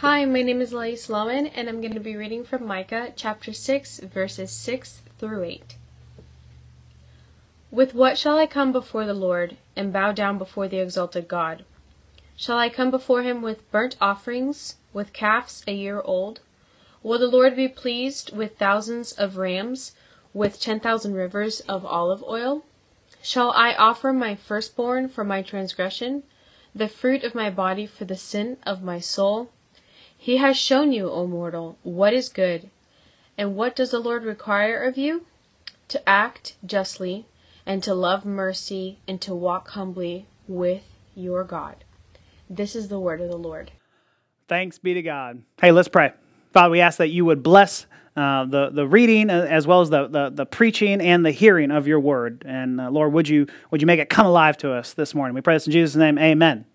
Hi, my name is Lai Sloman, and I'm going to be reading from Micah chapter 6, verses 6 through 8. With what shall I come before the Lord, and bow down before the exalted God? Shall I come before him with burnt offerings, with calves a year old? Will the Lord be pleased with thousands of rams, with ten thousand rivers of olive oil? Shall I offer my firstborn for my transgression, the fruit of my body for the sin of my soul? He has shown you, O mortal, what is good. And what does the Lord require of you? To act justly, and to love mercy, and to walk humbly with your God. This is the word of the Lord. Thanks be to God. Hey, let's pray. Father, we ask that you would bless uh, the, the reading as well as the, the, the, preaching and the hearing of your word. And uh, Lord, would you, would you make it come alive to us this morning? We pray this in Jesus' name. Amen.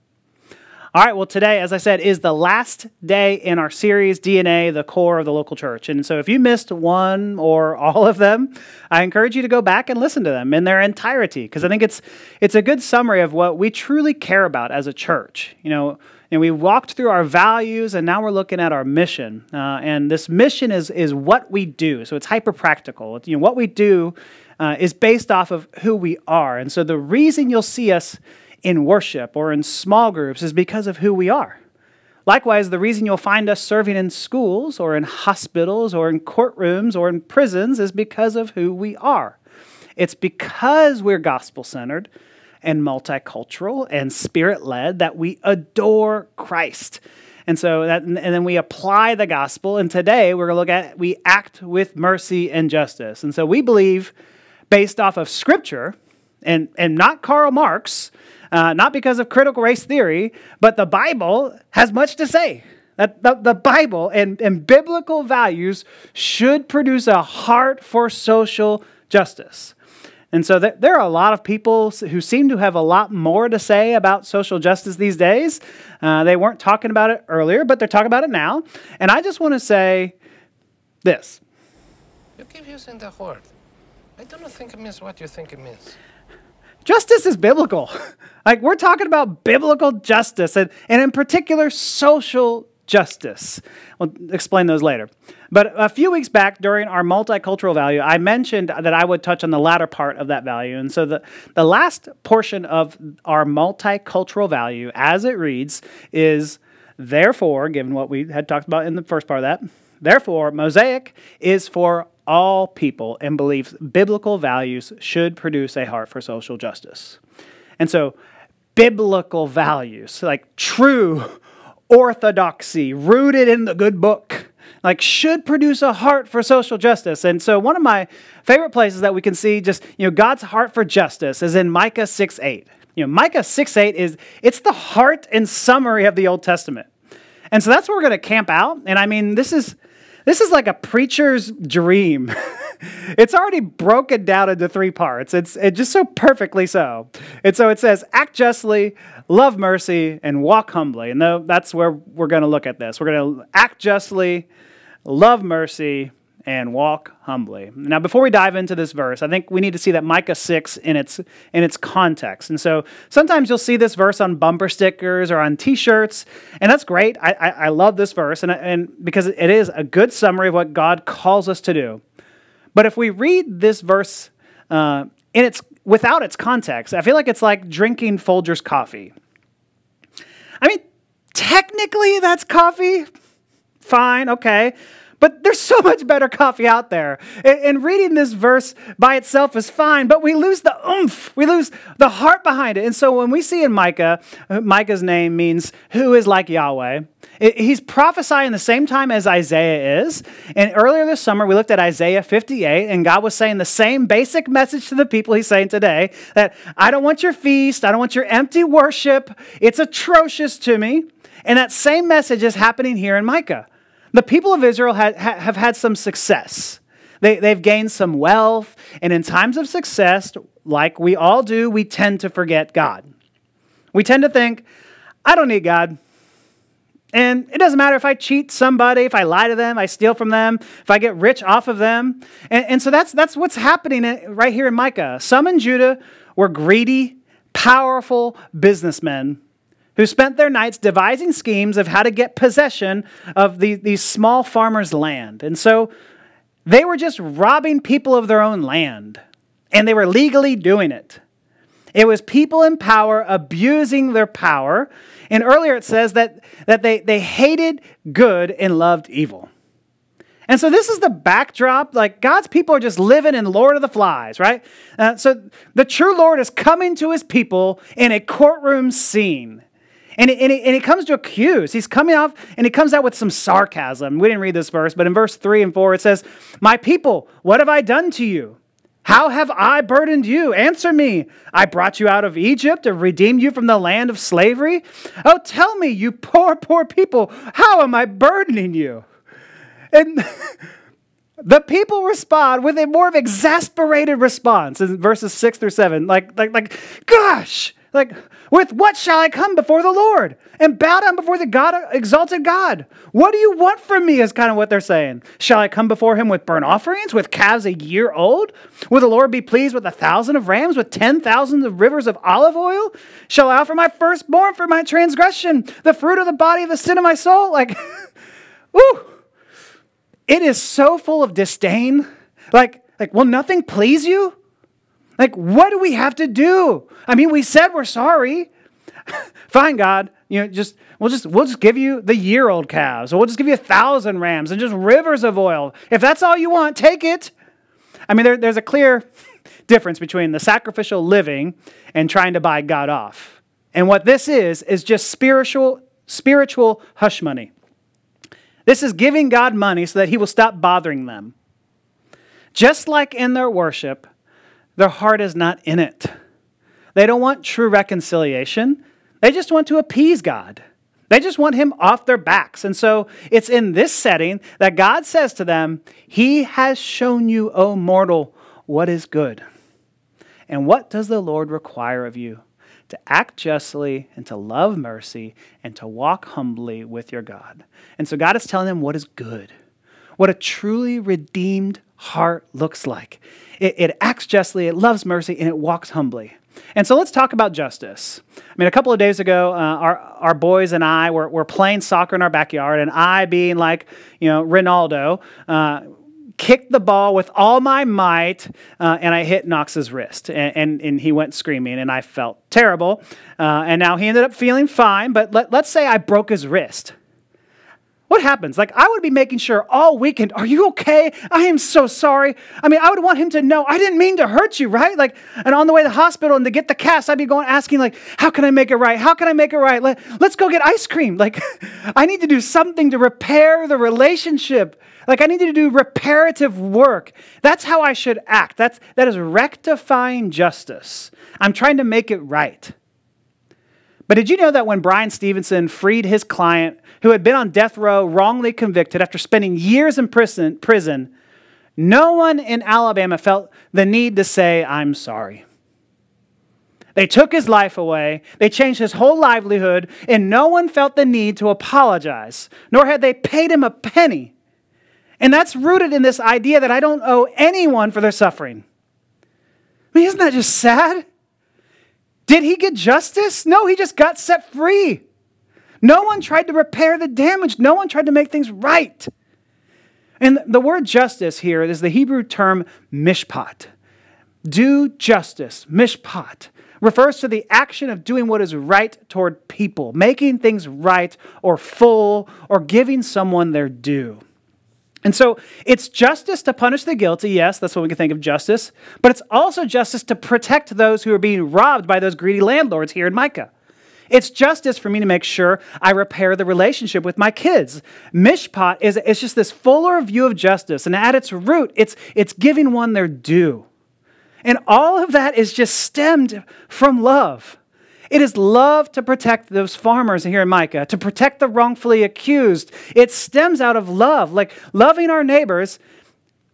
All right, well, today, as I said, is the last day in our series, DNA, the core of the local church. And so if you missed one or all of them, I encourage you to go back and listen to them in their entirety, because I think it's, it's a good summary of what we truly care about as a church. You know, and we walked through our values, and now we're looking at our mission. Uh, and this mission is, is what we do. So it's hyper practical. You know, what we do uh, is based off of who we are. And so the reason you'll see us in worship or in small groups is because of who we are. Likewise, the reason you'll find us serving in schools or in hospitals or in courtrooms or in prisons is because of who we are. It's because we're gospel centered and multicultural and spirit led that we adore Christ. And so that, and then we apply the gospel. And today we're going to look at we act with mercy and justice. And so we believe, based off of Scripture, and and not Karl Marx, uh, not because of critical race theory, but the Bible has much to say. That the, the Bible and, and biblical values should produce a heart for social justice. And so th- there are a lot of people who seem to have a lot more to say about social justice these days. Uh, they weren't talking about it earlier, but they're talking about it now. And I just want to say this. You keep using the word. I don't think it means what you think it means justice is biblical. like we're talking about biblical justice and, and in particular social justice. We'll explain those later. But a few weeks back during our multicultural value, I mentioned that I would touch on the latter part of that value. And so the, the last portion of our multicultural value, as it reads, is therefore, given what we had talked about in the first part of that, therefore, Mosaic is for all people and believes biblical values should produce a heart for social justice. And so, biblical values, like true orthodoxy, rooted in the good book, like should produce a heart for social justice. And so one of my favorite places that we can see just, you know, God's heart for justice is in Micah 6 8. You know, Micah 6 8 is it's the heart and summary of the Old Testament. And so that's where we're going to camp out. And I mean, this is this is like a preacher's dream. it's already broken down into three parts. It's it just so perfectly so. And so it says, act justly, love mercy, and walk humbly. And that's where we're going to look at this. We're going to act justly, love mercy, and walk humbly. Now, before we dive into this verse, I think we need to see that Micah 6 in its, in its context. And so sometimes you'll see this verse on bumper stickers or on t shirts, and that's great. I, I, I, love this verse and, and because it is a good summary of what God calls us to do. But if we read this verse uh, in its, without its context, I feel like it's like drinking Folgers coffee. I mean, technically that's coffee. Fine, okay. But there's so much better coffee out there. And reading this verse by itself is fine, but we lose the oomph. We lose the heart behind it. And so when we see in Micah, uh, Micah's name means who is like Yahweh. He's prophesying the same time as Isaiah is. And earlier this summer, we looked at Isaiah 58, and God was saying the same basic message to the people he's saying today that I don't want your feast, I don't want your empty worship. It's atrocious to me. And that same message is happening here in Micah. The people of Israel have, have had some success. They, they've gained some wealth, and in times of success, like we all do, we tend to forget God. We tend to think, I don't need God. And it doesn't matter if I cheat somebody, if I lie to them, I steal from them, if I get rich off of them. And, and so that's, that's what's happening right here in Micah. Some in Judah were greedy, powerful businessmen who spent their nights devising schemes of how to get possession of the, these small farmers' land. And so they were just robbing people of their own land, and they were legally doing it. It was people in power abusing their power. And earlier it says that, that they, they hated good and loved evil. And so this is the backdrop. Like God's people are just living in Lord of the Flies, right? Uh, so the true Lord is coming to his people in a courtroom scene. And he, and, he, and he comes to accuse. He's coming off and he comes out with some sarcasm. We didn't read this verse, but in verse 3 and 4 it says, My people, what have I done to you? How have I burdened you? Answer me. I brought you out of Egypt and redeemed you from the land of slavery. Oh, tell me, you poor, poor people, how am I burdening you? And the people respond with a more of exasperated response in verses 6 through 7. Like, like, like, gosh, like, with what shall I come before the Lord and bow down before the God, exalted God? What do you want from me? Is kind of what they're saying. Shall I come before him with burnt offerings, with calves a year old? Will the Lord be pleased with a thousand of rams, with ten thousands of rivers of olive oil? Shall I offer my firstborn for my transgression, the fruit of the body of the sin of my soul? Like, ooh, it is so full of disdain. Like, like, will nothing please you? Like, what do we have to do? I mean, we said we're sorry. Fine, God. You know, just we'll just we'll just give you the year old calves, or we'll just give you a thousand rams and just rivers of oil. If that's all you want, take it. I mean, there, there's a clear difference between the sacrificial living and trying to buy God off. And what this is is just spiritual spiritual hush money. This is giving God money so that he will stop bothering them. Just like in their worship, their heart is not in it. They don't want true reconciliation. They just want to appease God. They just want him off their backs. And so it's in this setting that God says to them, He has shown you, O mortal, what is good. And what does the Lord require of you? To act justly and to love mercy and to walk humbly with your God. And so God is telling them what is good, what a truly redeemed heart looks like. It, it acts justly, it loves mercy, and it walks humbly. And so let's talk about justice. I mean, a couple of days ago, uh, our, our boys and I were, were playing soccer in our backyard, and I, being like, you know, Ronaldo, uh, kicked the ball with all my might, uh, and I hit Knox's wrist, and, and, and, he went screaming, and I felt terrible. Uh, and now he ended up feeling fine, but let, let's say I broke his wrist what happens? Like, I would be making sure all weekend, are you okay? I am so sorry. I mean, I would want him to know I didn't mean to hurt you, right? Like, and on the way to the hospital and to get the cast, I'd be going asking, like, how can I make it right? How can I make it right? Let, let's go get ice cream. Like, I need to do something to repair the relationship. Like, I need to do reparative work. That's how I should act. That's, that is rectifying justice. I'm trying to make it right. But did you know that when Bryan Stevenson freed his client who had been on death row wrongly convicted after spending years in prison, prison no one in Alabama felt the need to say, I'm sorry. They took his life away, they changed his whole livelihood, and no one felt the need to apologize, nor had they paid him a penny. And that's rooted in this idea that I don't owe anyone for their suffering. I mean, isn't that just sad? Did he get justice? No, he just got set free. No one tried to repair the damage, no one tried to make things right. And the word justice here is the Hebrew term mishpat. Do justice, mishpat, refers to the action of doing what is right toward people, making things right or full, or giving someone their due. And so it's justice to punish the guilty, yes, that's what we can think of justice, but it's also justice to protect those who are being robbed by those greedy landlords here in Micah. It's justice for me to make sure I repair the relationship with my kids. Mishpat is it's just this fuller view of justice, and at its root, it's, it's giving one their due. And all of that is just stemmed from love. It is love to protect those farmers here in Micah, to protect the wrongfully accused. It stems out of love. Like loving our neighbors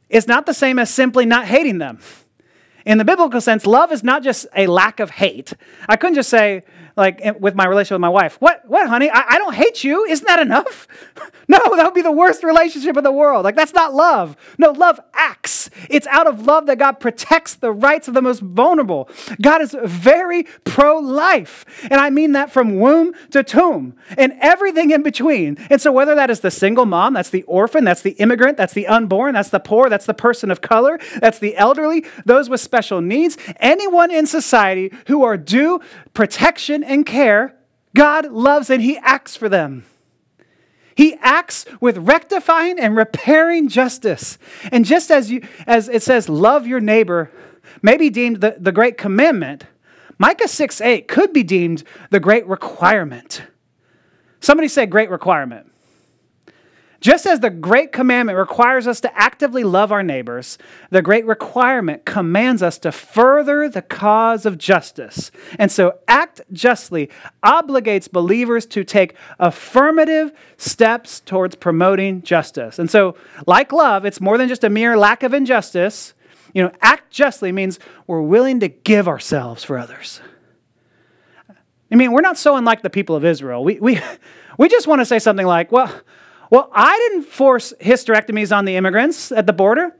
is not the same as simply not hating them. In the biblical sense, love is not just a lack of hate. I couldn't just say, like with my relationship with my wife. What, what, honey? I, I don't hate you. Isn't that enough? no, that would be the worst relationship in the world. Like, that's not love. No, love acts. It's out of love that God protects the rights of the most vulnerable. God is very pro life. And I mean that from womb to tomb and everything in between. And so, whether that is the single mom, that's the orphan, that's the immigrant, that's the unborn, that's the poor, that's the person of color, that's the elderly, those with special needs, anyone in society who are due protection and care, God loves and He acts for them. He acts with rectifying and repairing justice. And just as, you, as it says, love your neighbor, may be deemed the, the great commandment, Micah 6 8 could be deemed the great requirement. Somebody say great requirement. Just as the great commandment requires us to actively love our neighbors, the great requirement commands us to further the cause of justice. And so, act justly obligates believers to take affirmative steps towards promoting justice. And so, like love, it's more than just a mere lack of injustice. You know, act justly means we're willing to give ourselves for others. I mean, we're not so unlike the people of Israel. We, we, we just want to say something like, well, well, I didn't force hysterectomies on the immigrants at the border.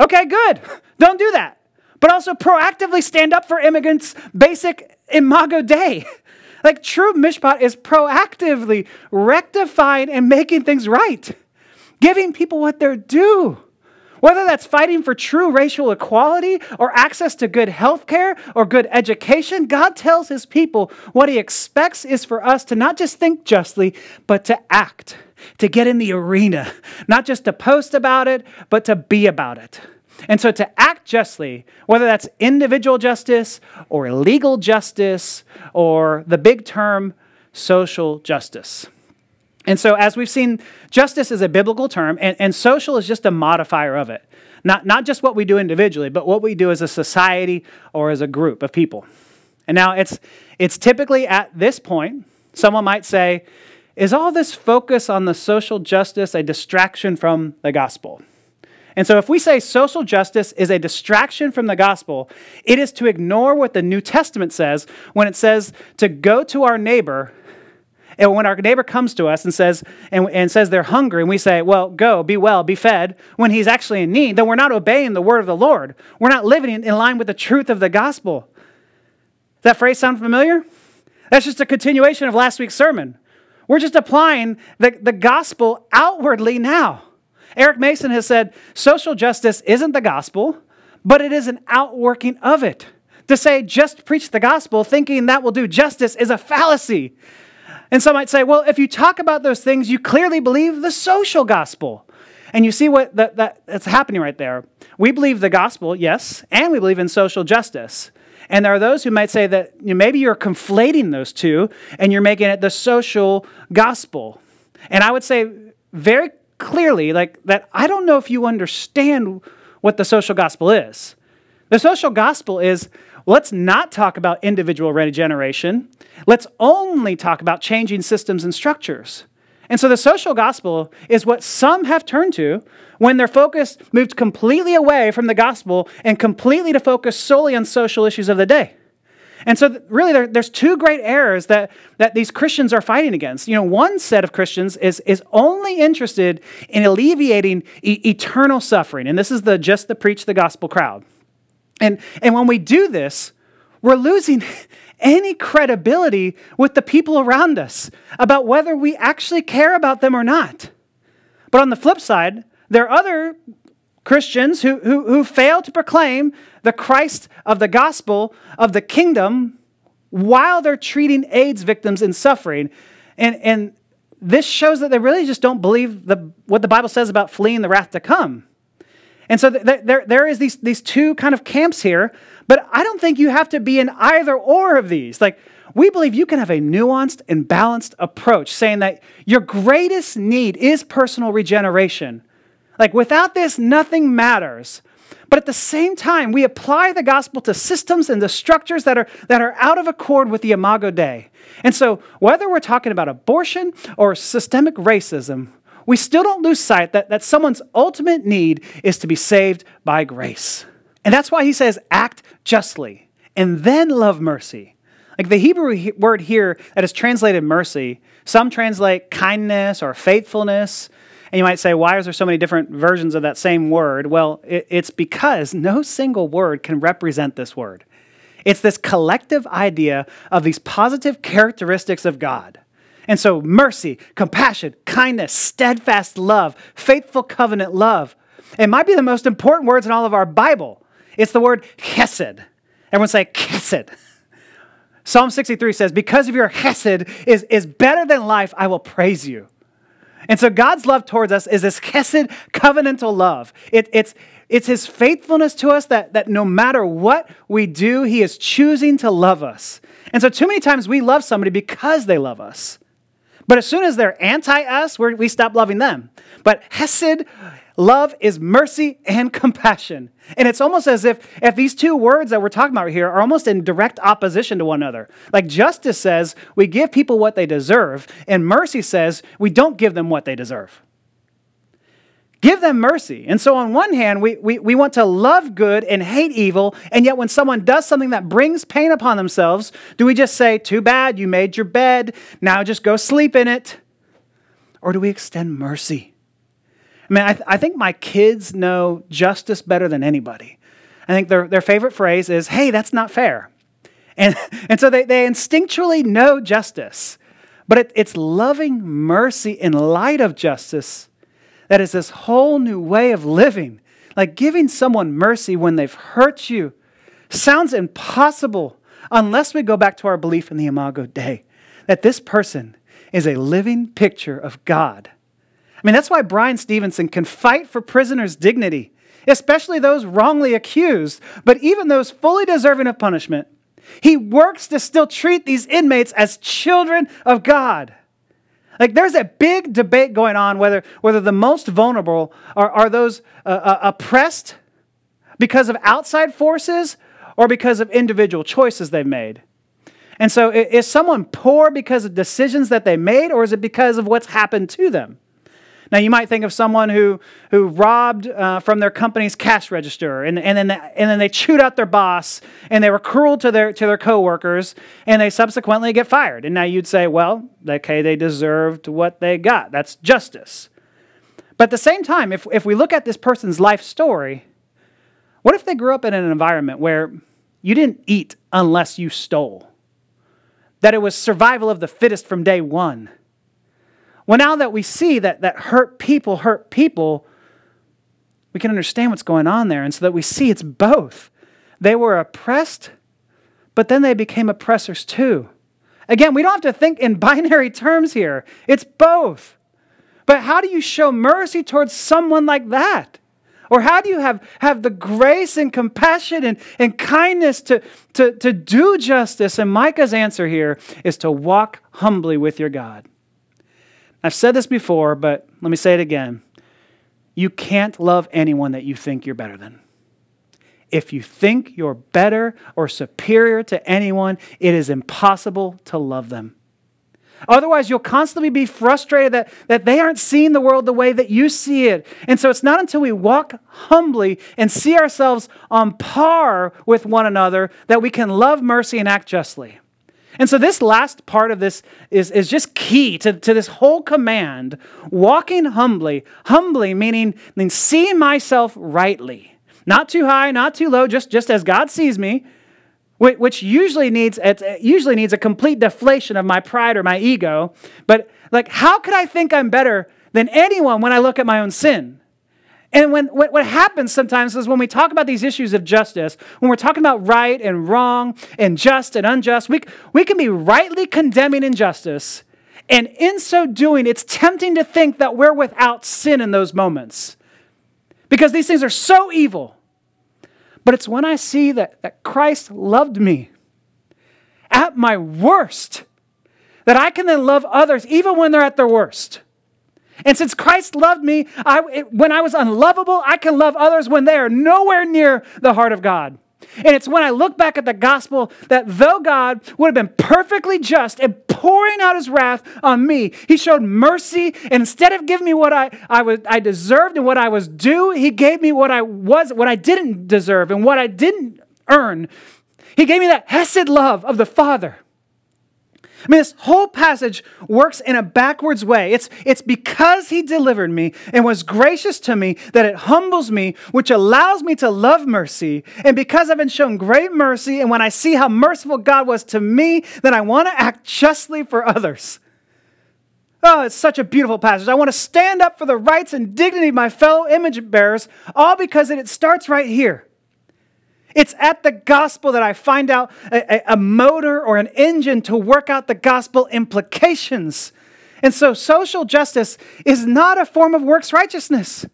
Okay, good. Don't do that. But also proactively stand up for immigrants' basic imago Dei. Like true mishpat is proactively rectifying and making things right, giving people what they're due. Whether that's fighting for true racial equality or access to good health care or good education, God tells his people what he expects is for us to not just think justly, but to act, to get in the arena, not just to post about it, but to be about it. And so to act justly, whether that's individual justice or legal justice or the big term social justice. And so, as we've seen, justice is a biblical term, and, and social is just a modifier of it. Not, not just what we do individually, but what we do as a society or as a group of people. And now, it's, it's typically at this point, someone might say, Is all this focus on the social justice a distraction from the gospel? And so, if we say social justice is a distraction from the gospel, it is to ignore what the New Testament says when it says to go to our neighbor and when our neighbor comes to us and says, and, and says they're hungry, and we say, well, go, be well, be fed, when he's actually in need, then we're not obeying the word of the Lord. We're not living in, in line with the truth of the gospel. That phrase sound familiar? That's just a continuation of last week's sermon. We're just applying the, the gospel outwardly now. Eric Mason has said social justice isn't the gospel, but it is an outworking of it. To say just preach the gospel thinking that will do justice is a fallacy. And some might say, well, if you talk about those things, you clearly believe the social gospel. And you see what that, that, that's happening right there. We believe the gospel, yes, and we believe in social justice. And there are those who might say that you know, maybe you're conflating those two and you're making it the social gospel. And I would say very clearly, like that, I don't know if you understand what the social gospel is. The social gospel is let's not talk about individual regeneration. Let's only talk about changing systems and structures. And so the social gospel is what some have turned to when their focus moved completely away from the gospel and completely to focus solely on social issues of the day. And so, really, there, there's two great errors that, that these Christians are fighting against. You know, one set of Christians is, is only interested in alleviating e- eternal suffering. And this is the just the preach the gospel crowd. And, and when we do this, we're losing any credibility with the people around us about whether we actually care about them or not. But on the flip side, there are other Christians who, who, who fail to proclaim the Christ of the gospel of the kingdom while they're treating AIDS victims in suffering. And, and this shows that they really just don't believe the, what the Bible says about fleeing the wrath to come. And so th- there, there is these, these two kind of camps here, but I don't think you have to be in either or of these. Like, we believe you can have a nuanced and balanced approach, saying that your greatest need is personal regeneration. Like, without this, nothing matters. But at the same time, we apply the gospel to systems and the structures that are, that are out of accord with the Imago Dei. And so, whether we're talking about abortion or systemic racism, we still don't lose sight that, that someone's ultimate need is to be saved by grace. And that's why he says, act justly and then love mercy. Like the Hebrew word here that is translated mercy, some translate kindness or faithfulness. And you might say, why is there so many different versions of that same word? Well, it, it's because no single word can represent this word. It's this collective idea of these positive characteristics of God. And so, mercy, compassion, kindness, steadfast love, faithful covenant love. It might be the most important words in all of our Bible. It's the word chesed. Everyone say chesed. Psalm 63 says, Because of your chesed is, is better than life, I will praise you. And so God's love towards us is this chesed covenantal love. It, it's, it's his faithfulness to us that, that no matter what we do, he is choosing to love us. And so too many times we love somebody because they love us. But as soon as they're anti us, we stop loving them. But Hesed, love is mercy and compassion. And it's almost as if, if these two words that we're talking about here are almost in direct opposition to one another. Like justice says we give people what they deserve, and mercy says we don't give them what they deserve. Give them mercy. And so, on one hand, we, we, we want to love good and hate evil, and yet when someone does something that brings pain upon themselves, do we just say, Too bad, you made your bed, now just go sleep in it? Or do we extend mercy? I mean, I, th- I think my kids know justice better than anybody. I think their, their favorite phrase is, Hey, that's not fair. And, and so they, they instinctually know justice, but it, it's loving mercy in light of justice that is this whole new way of living. Like giving someone mercy when they've hurt you sounds impossible unless we go back to our belief in the Imago Dei that this person is a living picture of God. I mean, that's why Bryan Stevenson can fight for prisoners' dignity, especially those wrongly accused, but even those fully deserving of punishment. He works to still treat these inmates as children of God. Like there's a big debate going on whether, whether the most vulnerable are, are those uh, uh, oppressed because of outside forces or because of individual choices they've made. And so is someone poor because of decisions that they made or is it because of what's happened to them? Now, you might think of someone who, who robbed uh, from their company's cash register and, and, then they, and then they chewed out their boss and they were cruel to their, to their coworkers and they subsequently get fired. And now you'd say, well, okay, they deserved what they got. That's justice. But at the same time, if, if we look at this person's life story, what if they grew up in an environment where you didn't eat unless you stole? That it was survival of the fittest from day one? Well, now that we see that, that hurt people hurt people, we can understand what's going on there. And so that we see it's both. They were oppressed, but then they became oppressors too. Again, we don't have to think in binary terms here, it's both. But how do you show mercy towards someone like that? Or how do you have, have the grace and compassion and, and kindness to, to, to do justice? And Micah's answer here is to walk humbly with your God. I've said this before, but let me say it again. You can't love anyone that you think you're better than. If you think you're better or superior to anyone, it is impossible to love them. Otherwise, you'll constantly be frustrated that, that they aren't seeing the world the way that you see it. And so it's not until we walk humbly and see ourselves on par with one another that we can love mercy and act justly. And so, this last part of this is, is just key to, to this whole command walking humbly. Humbly meaning, meaning seeing myself rightly. Not too high, not too low, just, just as God sees me, which usually needs, it usually needs a complete deflation of my pride or my ego. But, like, how could I think I'm better than anyone when I look at my own sin? And when, what, what happens sometimes is when we talk about these issues of justice, when we're talking about right and wrong and just and unjust, we, we can be rightly condemning injustice. And in so doing, it's tempting to think that we're without sin in those moments because these things are so evil. But it's when I see that, that Christ loved me at my worst that I can then love others even when they're at their worst. And since Christ loved me I, it, when I was unlovable, I can love others when they are nowhere near the heart of God. And it's when I look back at the gospel that though God would have been perfectly just and pouring out his wrath on me, he showed mercy. And instead of giving me what I, I, was, I deserved and what I was due, he gave me what I was, what I didn't deserve and what I didn't earn. He gave me that Hesed love of the Father. I mean, this whole passage works in a backwards way. It's, it's because he delivered me and was gracious to me that it humbles me, which allows me to love mercy. And because I've been shown great mercy, and when I see how merciful God was to me, then I want to act justly for others. Oh, it's such a beautiful passage. I want to stand up for the rights and dignity of my fellow image bearers, all because it starts right here. It's at the gospel that I find out a, a, motor or an engine to work out the gospel implications. And so social justice is not a form of works righteousness.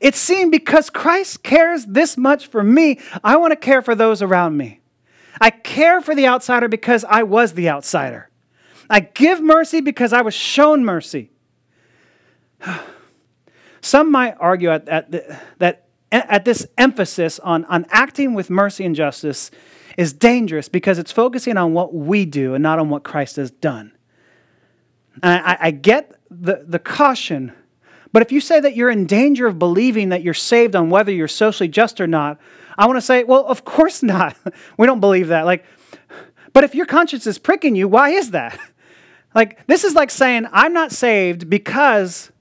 It's seen because Christ cares this much for me, I want to care for those around me. I care for the outsider because I was the outsider. I give mercy because I was shown mercy. Some might argue at, at the, that at this emphasis on, on acting with mercy and justice is dangerous because it's focusing on what we do and not on what Christ has done. And I, I get the, the caution, but if you say that you're in danger of believing that you're saved on whether you're socially just or not, I want to say, well, of course not. we don't believe that. Like, but if your conscience is pricking you, why is that? Like, this is like saying, I'm not saved because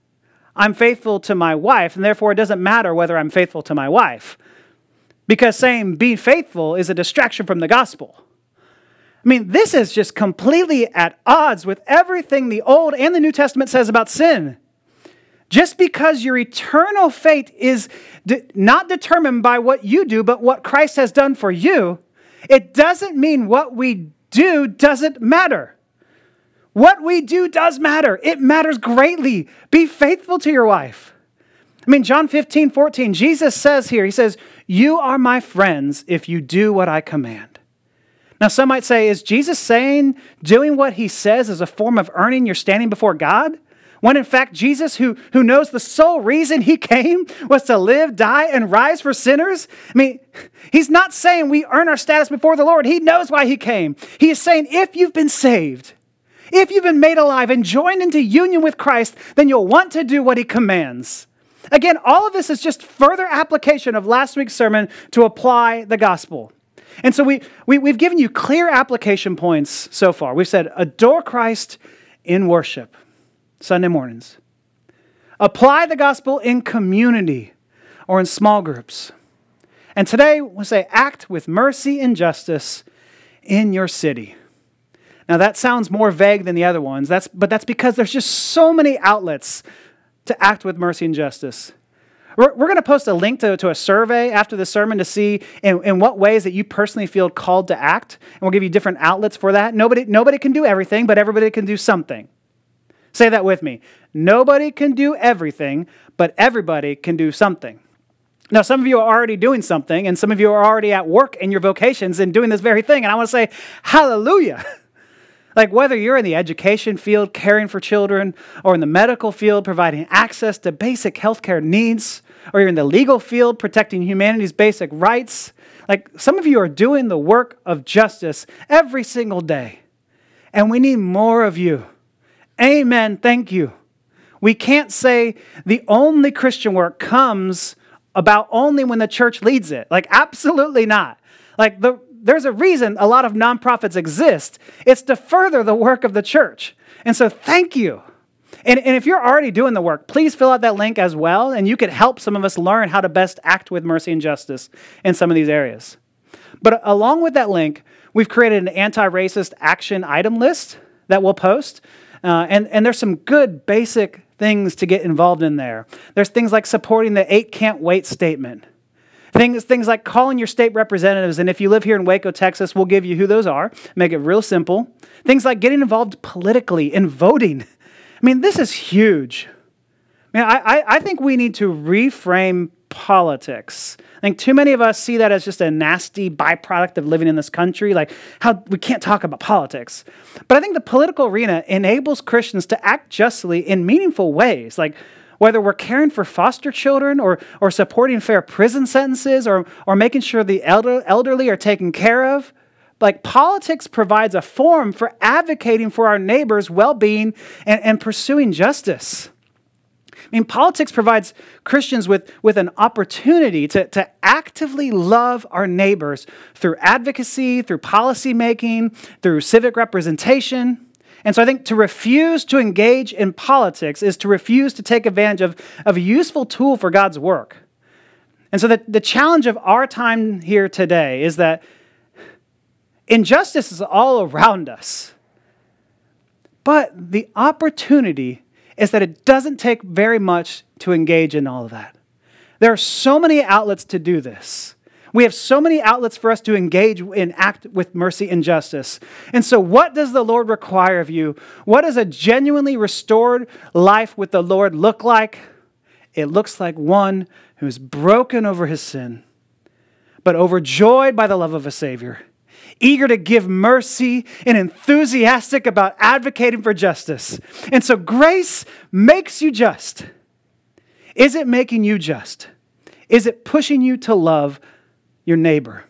I'm faithful to my wife, and therefore it doesn't matter whether I'm faithful to my wife. Because saying be faithful is a distraction from the gospel. I mean, this is just completely at odds with everything the Old and the New Testament says about sin. Just because your eternal fate is de- not determined by what you do, but what Christ has done for you, it doesn't mean what we do doesn't matter. What we do does matter. It matters greatly. Be faithful to your wife. I mean, John 15, 14, Jesus says here, He says, You are my friends if you do what I command. Now, some might say, Is Jesus saying doing what He says is a form of earning your standing before God? When in fact, Jesus, who, who knows the sole reason he came was to live, die, and rise for sinners, I mean, he's not saying we earn our status before the Lord. He knows why he came. He is saying, if you've been saved, if you've been made alive and joined into union with Christ, then you'll want to do what he commands. Again, all of this is just further application of last week's sermon to apply the gospel. And so we, we, we've given you clear application points so far. We've said, adore Christ in worship, Sunday mornings. Apply the gospel in community or in small groups. And today, we'll say, act with mercy and justice in your city. Now, that sounds more vague than the other ones, that's, but that's because there's just so many outlets to act with mercy and justice. We're, we're going to post a link to, to a survey after the sermon to see in, in what ways that you personally feel called to act. And we'll give you different outlets for that. Nobody, nobody can do everything, but everybody can do something. Say that with me. Nobody can do everything, but everybody can do something. Now, some of you are already doing something, and some of you are already at work in your vocations and doing this very thing. And I want to say, hallelujah. Like whether you're in the education field caring for children, or in the medical field providing access to basic healthcare needs, or you're in the legal field protecting humanity's basic rights, like some of you are doing the work of justice every single day. And we need more of you. Amen. Thank you. We can't say the only Christian work comes about only when the church leads it. Like, absolutely not. Like, the, there's a reason a lot of nonprofits exist. It's to further the work of the church. And so thank you. And, and if you're already doing the work, please fill out that link as well, and you could help some of us learn how to best act with mercy and justice in some of these areas. But along with that link, we've created an anti racist action item list that we'll post. Uh, and, and there's some good basic things to get involved in there. There's things like supporting the eight can't wait statement Things, things like calling your state representatives, and if you live here in Waco, Texas, we'll give you who those are, make it real simple. Things like getting involved politically in voting. I mean, this is huge. I, mean, I, I think we need to reframe politics. I think too many of us see that as just a nasty byproduct of living in this country, like how we can't talk about politics. But I think the political arena enables Christians to act justly in meaningful ways, like whether we're caring for foster children or, or supporting fair prison sentences or, or making sure the elder, elderly are taken care of. Like politics provides a forum for advocating for our neighbors' well being and, and pursuing justice. I mean, politics provides Christians with, with an opportunity to, to actively love our neighbors through advocacy, through policy making, through civic representation. And so I think to refuse to engage in politics is to refuse to take advantage of, of a useful tool for God's work. And so the, the challenge of our time here today is that injustice is all around us. But the opportunity is that it doesn't take very much to engage in all of that. There are so many outlets to do this. We have so many outlets for us to engage and act with mercy and justice. And so, what does the Lord require of you? What does a genuinely restored life with the Lord look like? It looks like one who is broken over his sin, but overjoyed by the love of a Savior, eager to give mercy and enthusiastic about advocating for justice. And so, grace makes you just. Is it making you just? Is it pushing you to love your neighbor?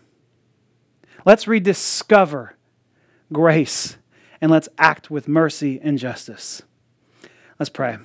Let's rediscover grace and let's act with mercy and justice. Let's pray.